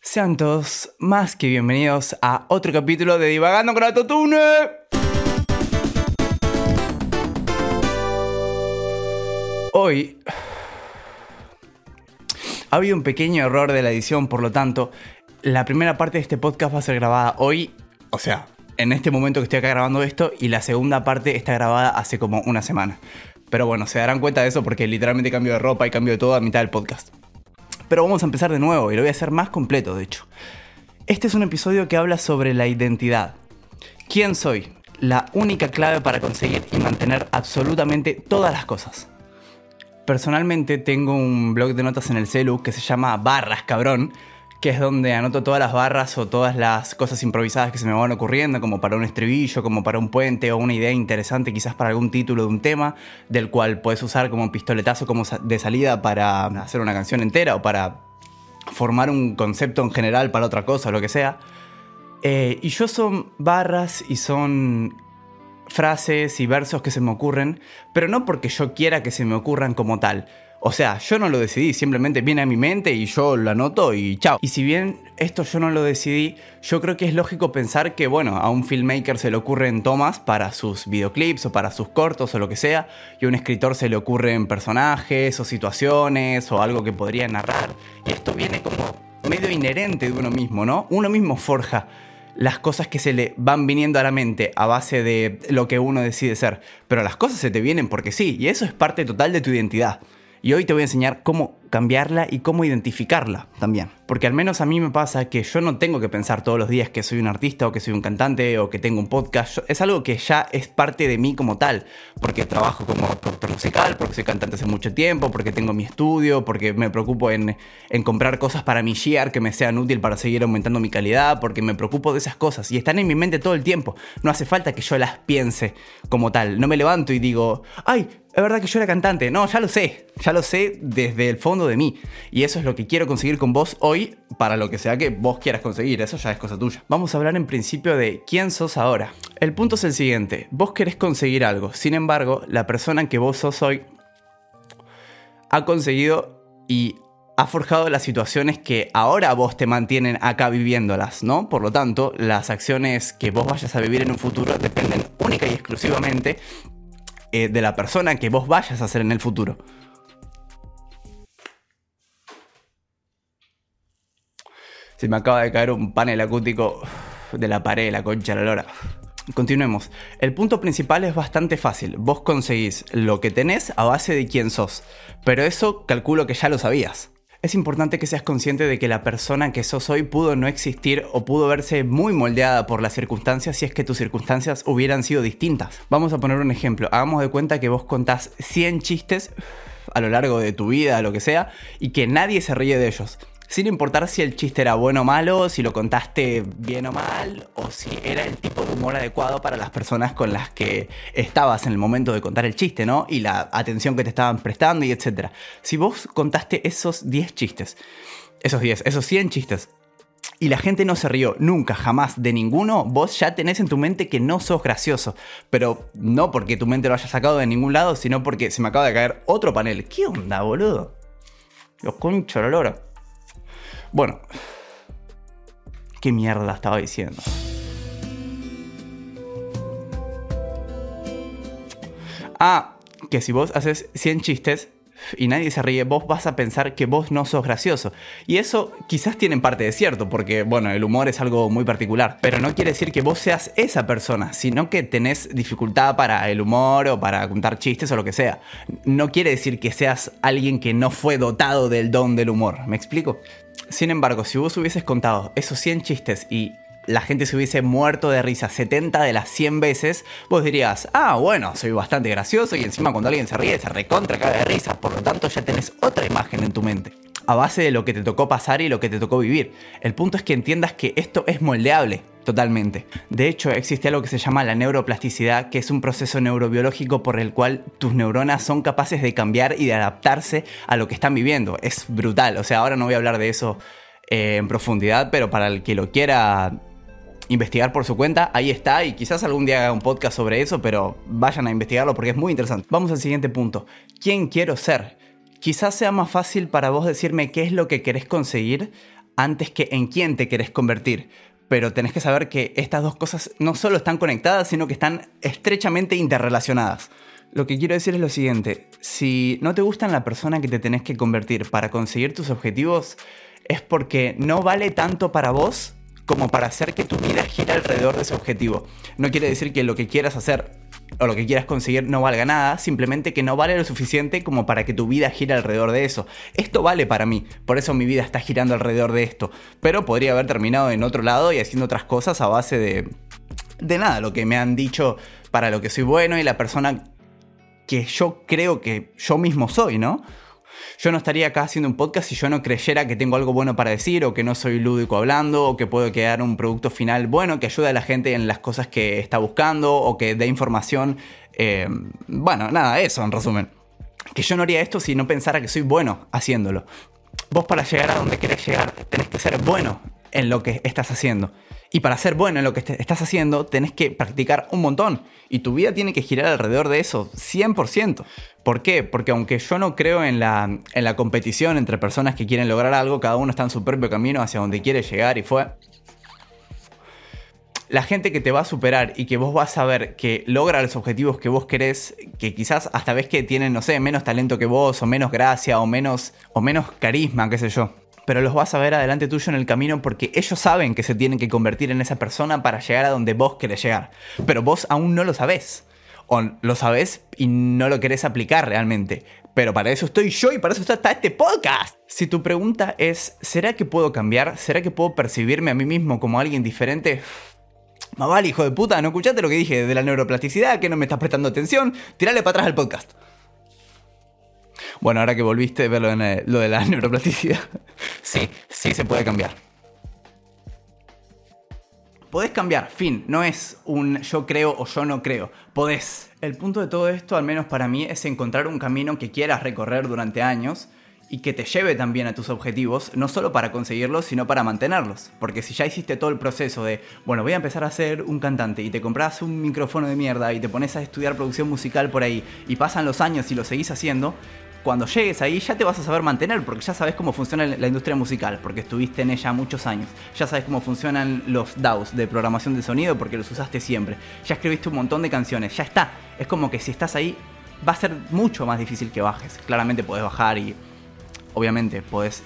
Sean todos más que bienvenidos a otro capítulo de Divagando con Autotune. Hoy ha habido un pequeño error de la edición, por lo tanto, la primera parte de este podcast va a ser grabada hoy, o sea, en este momento que estoy acá grabando esto, y la segunda parte está grabada hace como una semana. Pero bueno, se darán cuenta de eso porque literalmente cambio de ropa y cambio de todo a mitad del podcast. Pero vamos a empezar de nuevo y lo voy a hacer más completo, de hecho. Este es un episodio que habla sobre la identidad. ¿Quién soy? La única clave para conseguir y mantener absolutamente todas las cosas. Personalmente tengo un blog de notas en el celu que se llama Barras Cabrón, que es donde anoto todas las barras o todas las cosas improvisadas que se me van ocurriendo, como para un estribillo, como para un puente o una idea interesante quizás para algún título de un tema, del cual puedes usar como pistoletazo como de salida para hacer una canción entera o para formar un concepto en general para otra cosa o lo que sea. Eh, y yo son barras y son frases y versos que se me ocurren, pero no porque yo quiera que se me ocurran como tal, o sea, yo no lo decidí, simplemente viene a mi mente y yo lo anoto y chao. Y si bien esto yo no lo decidí, yo creo que es lógico pensar que, bueno, a un filmmaker se le ocurren tomas para sus videoclips o para sus cortos o lo que sea, y a un escritor se le ocurren personajes o situaciones o algo que podría narrar. Y esto viene como medio inherente de uno mismo, ¿no? Uno mismo forja las cosas que se le van viniendo a la mente a base de lo que uno decide ser. Pero las cosas se te vienen porque sí, y eso es parte total de tu identidad. Y hoy te voy a enseñar cómo cambiarla y cómo identificarla también. Porque al menos a mí me pasa que yo no tengo que pensar todos los días que soy un artista o que soy un cantante o que tengo un podcast. es algo que ya es parte de mí como tal. Porque trabajo como productor musical, porque soy cantante hace mucho tiempo, porque tengo mi estudio, porque me preocupo en, comprar cosas para mi share que me sean útil para seguir aumentando mi calidad, porque me preocupo de esas cosas y están en mi mente todo el tiempo. No hace falta que yo las piense como tal. No me levanto y digo, ay, es verdad que yo era cantante. No, ya lo sé. Ya lo sé desde el fondo de mí. Y eso es lo que quiero conseguir con vos hoy para lo que sea que vos quieras conseguir. Eso ya es cosa tuya. Vamos a hablar en principio de quién sos ahora. El punto es el siguiente. Vos querés conseguir algo. Sin embargo, la persona que vos sos hoy ha conseguido y ha forjado las situaciones que ahora vos te mantienen acá viviéndolas, ¿no? Por lo tanto, las acciones que vos vayas a vivir en un futuro dependen única y exclusivamente eh, de la persona que vos vayas a ser en el futuro. Se me acaba de caer un panel acústico de la pared, la concha la lora. Continuemos. El punto principal es bastante fácil. Vos conseguís lo que tenés a base de quién sos. Pero eso calculo que ya lo sabías. Es importante que seas consciente de que la persona que sos hoy pudo no existir o pudo verse muy moldeada por las circunstancias si es que tus circunstancias hubieran sido distintas. Vamos a poner un ejemplo. Hagamos de cuenta que vos contás 100 chistes a lo largo de tu vida, lo que sea, y que nadie se ríe de ellos sin importar si el chiste era bueno o malo, si lo contaste bien o mal, o si era el tipo de humor adecuado para las personas con las que estabas en el momento de contar el chiste, ¿no? Y la atención que te estaban prestando y etcétera. Si vos contaste esos 10 chistes, esos 10, esos 100 chistes, y la gente no se rió nunca, jamás de ninguno, vos ya tenés en tu mente que no sos gracioso. Pero no porque tu mente lo haya sacado de ningún lado, sino porque se me acaba de caer otro panel. ¿Qué onda, boludo? Los concha la lora. Bueno, ¿qué mierda estaba diciendo? Ah, que si vos haces 100 chistes y nadie se ríe, vos vas a pensar que vos no sos gracioso. Y eso quizás tiene parte de cierto, porque bueno, el humor es algo muy particular. Pero no quiere decir que vos seas esa persona, sino que tenés dificultad para el humor o para contar chistes o lo que sea. No quiere decir que seas alguien que no fue dotado del don del humor. ¿Me explico? Sin embargo, si vos hubieses contado esos 100 chistes y la gente se hubiese muerto de risa 70 de las 100 veces, vos dirías, ah, bueno, soy bastante gracioso y encima cuando alguien se ríe se recontra caga de risa, por lo tanto ya tenés otra imagen en tu mente. A base de lo que te tocó pasar y lo que te tocó vivir. El punto es que entiendas que esto es moldeable, totalmente. De hecho, existe algo que se llama la neuroplasticidad, que es un proceso neurobiológico por el cual tus neuronas son capaces de cambiar y de adaptarse a lo que están viviendo. Es brutal, o sea, ahora no voy a hablar de eso eh, en profundidad, pero para el que lo quiera investigar por su cuenta, ahí está y quizás algún día haga un podcast sobre eso, pero vayan a investigarlo porque es muy interesante. Vamos al siguiente punto. ¿Quién quiero ser? Quizás sea más fácil para vos decirme qué es lo que querés conseguir antes que en quién te querés convertir. Pero tenés que saber que estas dos cosas no solo están conectadas, sino que están estrechamente interrelacionadas. Lo que quiero decir es lo siguiente, si no te gusta la persona que te tenés que convertir para conseguir tus objetivos, es porque no vale tanto para vos como para hacer que tu vida gire alrededor de ese objetivo. No quiere decir que lo que quieras hacer o lo que quieras conseguir no valga nada, simplemente que no vale lo suficiente como para que tu vida gire alrededor de eso. Esto vale para mí, por eso mi vida está girando alrededor de esto, pero podría haber terminado en otro lado y haciendo otras cosas a base de de nada, lo que me han dicho para lo que soy bueno y la persona que yo creo que yo mismo soy, ¿no? Yo no estaría acá haciendo un podcast si yo no creyera que tengo algo bueno para decir o que no soy lúdico hablando o que puedo quedar un producto final bueno que ayude a la gente en las cosas que está buscando o que dé información. Eh, bueno, nada, eso en resumen. Que yo no haría esto si no pensara que soy bueno haciéndolo. Vos para llegar a donde querés llegar tenés que ser bueno en lo que estás haciendo. Y para ser bueno en lo que estás haciendo, tenés que practicar un montón. Y tu vida tiene que girar alrededor de eso, 100%. ¿Por qué? Porque aunque yo no creo en la, en la competición entre personas que quieren lograr algo, cada uno está en su propio camino hacia donde quiere llegar y fue. La gente que te va a superar y que vos vas a ver que logra los objetivos que vos querés, que quizás hasta ves que tienen, no sé, menos talento que vos, o menos gracia, o menos, o menos carisma, qué sé yo pero los vas a ver adelante tuyo en el camino porque ellos saben que se tienen que convertir en esa persona para llegar a donde vos querés llegar. Pero vos aún no lo sabés. O lo sabés y no lo querés aplicar realmente. Pero para eso estoy yo y para eso está este podcast. Si tu pregunta es, ¿será que puedo cambiar? ¿Será que puedo percibirme a mí mismo como alguien diferente? Más vale, hijo de puta, ¿no escuchaste lo que dije de la neuroplasticidad? ¿Que no me estás prestando atención? Tirale para atrás al podcast. Bueno, ahora que volviste a ver lo de la neuroplasticidad, sí, sí se puede cambiar. Podés cambiar, fin, no es un yo creo o yo no creo, podés. El punto de todo esto, al menos para mí, es encontrar un camino que quieras recorrer durante años y que te lleve también a tus objetivos, no solo para conseguirlos, sino para mantenerlos. Porque si ya hiciste todo el proceso de, bueno, voy a empezar a ser un cantante y te compras un micrófono de mierda y te pones a estudiar producción musical por ahí y pasan los años y lo seguís haciendo, cuando llegues ahí ya te vas a saber mantener, porque ya sabes cómo funciona la industria musical, porque estuviste en ella muchos años. Ya sabes cómo funcionan los DAWs de programación de sonido, porque los usaste siempre. Ya escribiste un montón de canciones, ya está. Es como que si estás ahí, va a ser mucho más difícil que bajes. Claramente podés bajar y obviamente podés...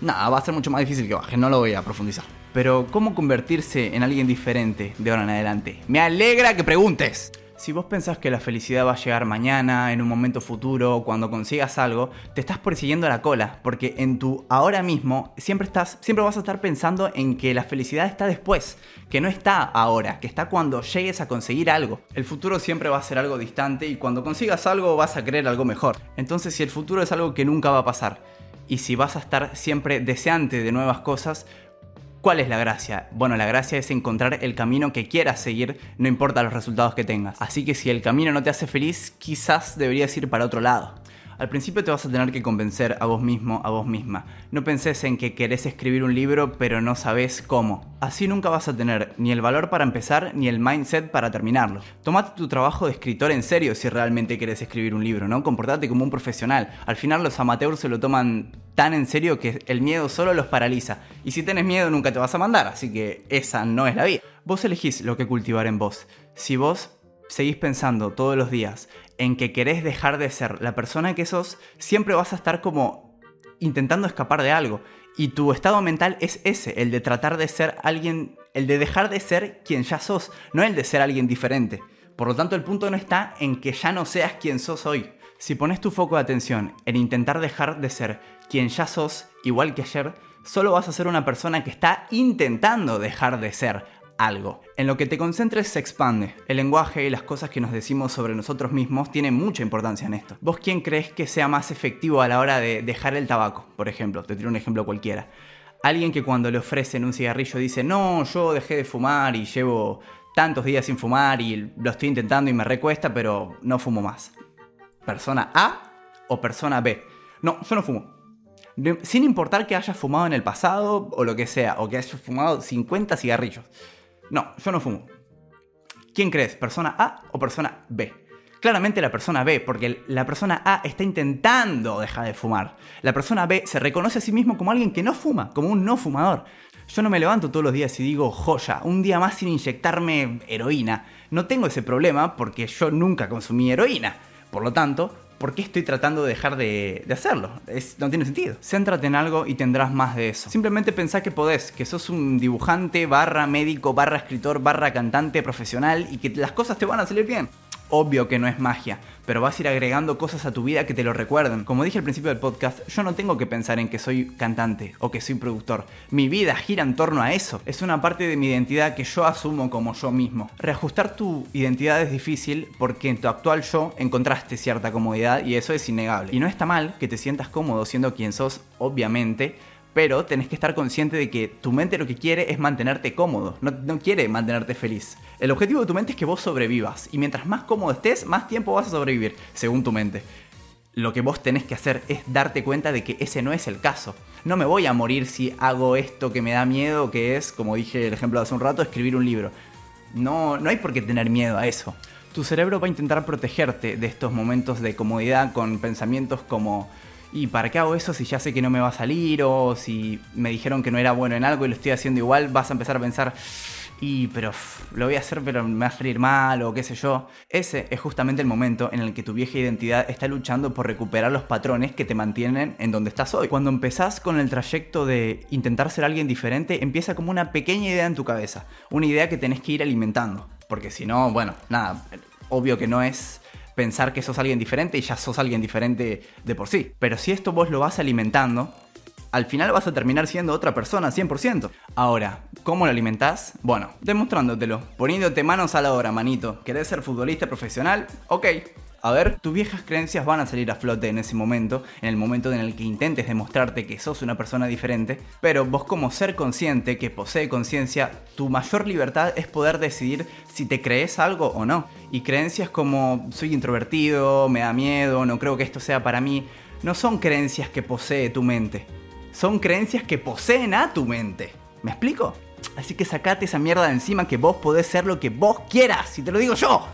Nada, va a ser mucho más difícil que bajes, no lo voy a profundizar. Pero, ¿cómo convertirse en alguien diferente de ahora en adelante? Me alegra que preguntes. Si vos pensás que la felicidad va a llegar mañana, en un momento futuro, cuando consigas algo, te estás persiguiendo la cola, porque en tu ahora mismo siempre estás, siempre vas a estar pensando en que la felicidad está después, que no está ahora, que está cuando llegues a conseguir algo. El futuro siempre va a ser algo distante y cuando consigas algo vas a querer algo mejor. Entonces, si el futuro es algo que nunca va a pasar y si vas a estar siempre deseante de nuevas cosas, ¿Cuál es la gracia? Bueno, la gracia es encontrar el camino que quieras seguir, no importa los resultados que tengas. Así que si el camino no te hace feliz, quizás deberías ir para otro lado. Al principio te vas a tener que convencer a vos mismo, a vos misma. No penses en que querés escribir un libro pero no sabes cómo. Así nunca vas a tener ni el valor para empezar ni el mindset para terminarlo. Tomate tu trabajo de escritor en serio si realmente querés escribir un libro, ¿no? Comportate como un profesional. Al final los amateurs se lo toman tan en serio que el miedo solo los paraliza. Y si tenés miedo nunca te vas a mandar, así que esa no es la vida. Vos elegís lo que cultivar en vos. Si vos seguís pensando todos los días en que querés dejar de ser la persona que sos, siempre vas a estar como intentando escapar de algo. Y tu estado mental es ese, el de tratar de ser alguien, el de dejar de ser quien ya sos, no el de ser alguien diferente. Por lo tanto, el punto no está en que ya no seas quien sos hoy. Si pones tu foco de atención en intentar dejar de ser quien ya sos, igual que ayer, solo vas a ser una persona que está intentando dejar de ser algo. En lo que te concentres se expande. El lenguaje y las cosas que nos decimos sobre nosotros mismos tienen mucha importancia en esto. ¿Vos quién crees que sea más efectivo a la hora de dejar el tabaco? Por ejemplo, te tiro un ejemplo cualquiera. Alguien que cuando le ofrecen un cigarrillo dice, no, yo dejé de fumar y llevo tantos días sin fumar y lo estoy intentando y me recuesta, pero no fumo más. ¿Persona A o persona B? No, yo no fumo. Sin importar que hayas fumado en el pasado o lo que sea, o que hayas fumado 50 cigarrillos. No, yo no fumo. ¿Quién crees? ¿Persona A o persona B? Claramente la persona B, porque la persona A está intentando dejar de fumar. La persona B se reconoce a sí mismo como alguien que no fuma, como un no fumador. Yo no me levanto todos los días y digo, joya, un día más sin inyectarme heroína. No tengo ese problema porque yo nunca consumí heroína. Por lo tanto, ¿por qué estoy tratando de dejar de, hacerlo? no tiene sentido. Céntrate en algo y tendrás más de eso. Simplemente pensá que podés, que sos un dibujante, barra médico, barra escritor, barra cantante profesional y que las cosas te van a salir bien. Obvio que no es magia, pero vas a ir agregando cosas a tu vida que te lo recuerden. Como dije al principio del podcast, yo no tengo que pensar en que soy cantante o que soy productor. Mi vida gira en torno a eso. Es una parte de mi identidad que yo asumo como yo mismo. Reajustar tu identidad es difícil porque en tu actual yo encontraste cierta comodidad y eso es innegable. Y no está mal que te sientas cómodo siendo quien sos, obviamente pero tenés que estar consciente de que tu mente lo que quiere es mantenerte cómodo, no, quiere mantenerte feliz. El objetivo de tu mente es que vos sobrevivas, y mientras más cómodo estés, más tiempo vas a sobrevivir, según tu mente. Lo que vos tenés que hacer es darte cuenta de que ese no es el caso. No me voy a morir si hago esto que me da miedo, que es, como dije el ejemplo de hace un rato, escribir un libro. No, no hay por qué tener miedo a eso. Tu cerebro va a intentar protegerte de estos momentos de comodidad con pensamientos como ¿y para qué hago eso si ya sé que no me va a salir? O si me dijeron que no era bueno en algo y lo estoy haciendo igual, vas a empezar a pensar, y pero lo voy a hacer pero me va a salir mal o qué sé yo. Ese es justamente el momento en el que tu vieja identidad está luchando por recuperar los patrones que te mantienen en donde estás hoy. Cuando empezás con el trayecto de intentar ser alguien diferente, empieza como una pequeña idea en tu cabeza, una idea que tenés que ir alimentando. Porque si no, bueno, nada, obvio que no es pensar que sos alguien diferente y ya sos alguien diferente de por sí. Pero si esto vos lo vas alimentando, al final vas a terminar siendo otra persona 100%. Ahora, ¿cómo lo alimentás? Bueno, demostrándotelo, poniéndote manos a la obra, manito. ¿Querés ser futbolista profesional? Ok, a ver, tus viejas creencias van a salir a flote en ese momento, en el momento en el que intentes demostrarte que sos una persona diferente, pero vos como ser consciente que posee conciencia, tu mayor libertad es poder decidir si te crees algo o no. Y creencias como soy introvertido, me da miedo, no creo que esto sea para mí, no son creencias que posee tu mente, son creencias que poseen a tu mente. ¿Me explico? Así que sacate esa mierda de encima que vos podés ser lo que vos quieras, y te lo digo yo.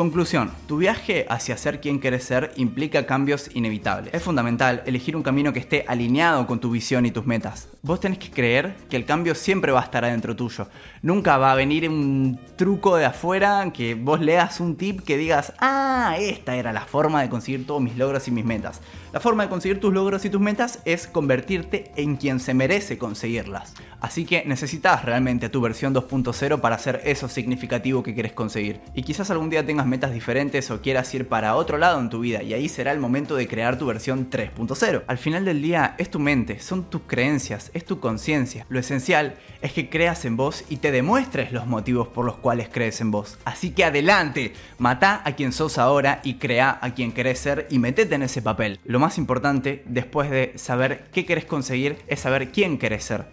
Conclusión, tu viaje hacia ser quien quieres ser implica cambios inevitables. Es fundamental elegir un camino que esté alineado con tu visión y tus metas. Vos tenés que creer que el cambio siempre va a estar adentro tuyo. Nunca va a venir un truco de afuera que vos leas un tip que digas, ah, esta era la forma de conseguir todos mis logros y mis metas. La forma de conseguir tus logros y tus metas es convertirte en quien se merece conseguirlas. Así que necesitas realmente tu versión 2.0 para hacer eso significativo que quieres conseguir. Y quizás algún día tengas metas diferentes o quieras ir para otro lado en tu vida y ahí será el momento de crear tu versión 3.0. Al final del día es tu mente, son tus creencias, es tu conciencia. Lo esencial es que creas en vos y te demuestres los motivos por los cuales crees en vos. Así que adelante, mata a quien sos ahora y crea a quien querés ser y metete en ese papel. Lo más importante después de saber qué querés conseguir es saber quién querés ser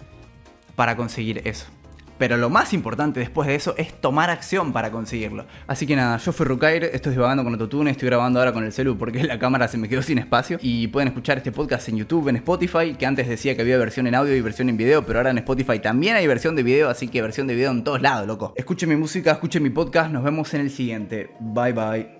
para conseguir eso. Pero lo más importante después de eso es tomar acción para conseguirlo. Así que nada, yo fui Rukair, estoy divagando con Autotune, estoy grabando ahora con el celu porque la cámara se me quedó sin espacio. Y pueden escuchar este podcast en YouTube, en Spotify, que antes decía que había versión en audio y versión en video, pero ahora en Spotify también hay versión de video, así que versión de video en todos lados, loco. Escuchen mi música, escuchen mi podcast, nos vemos en el siguiente. Bye bye.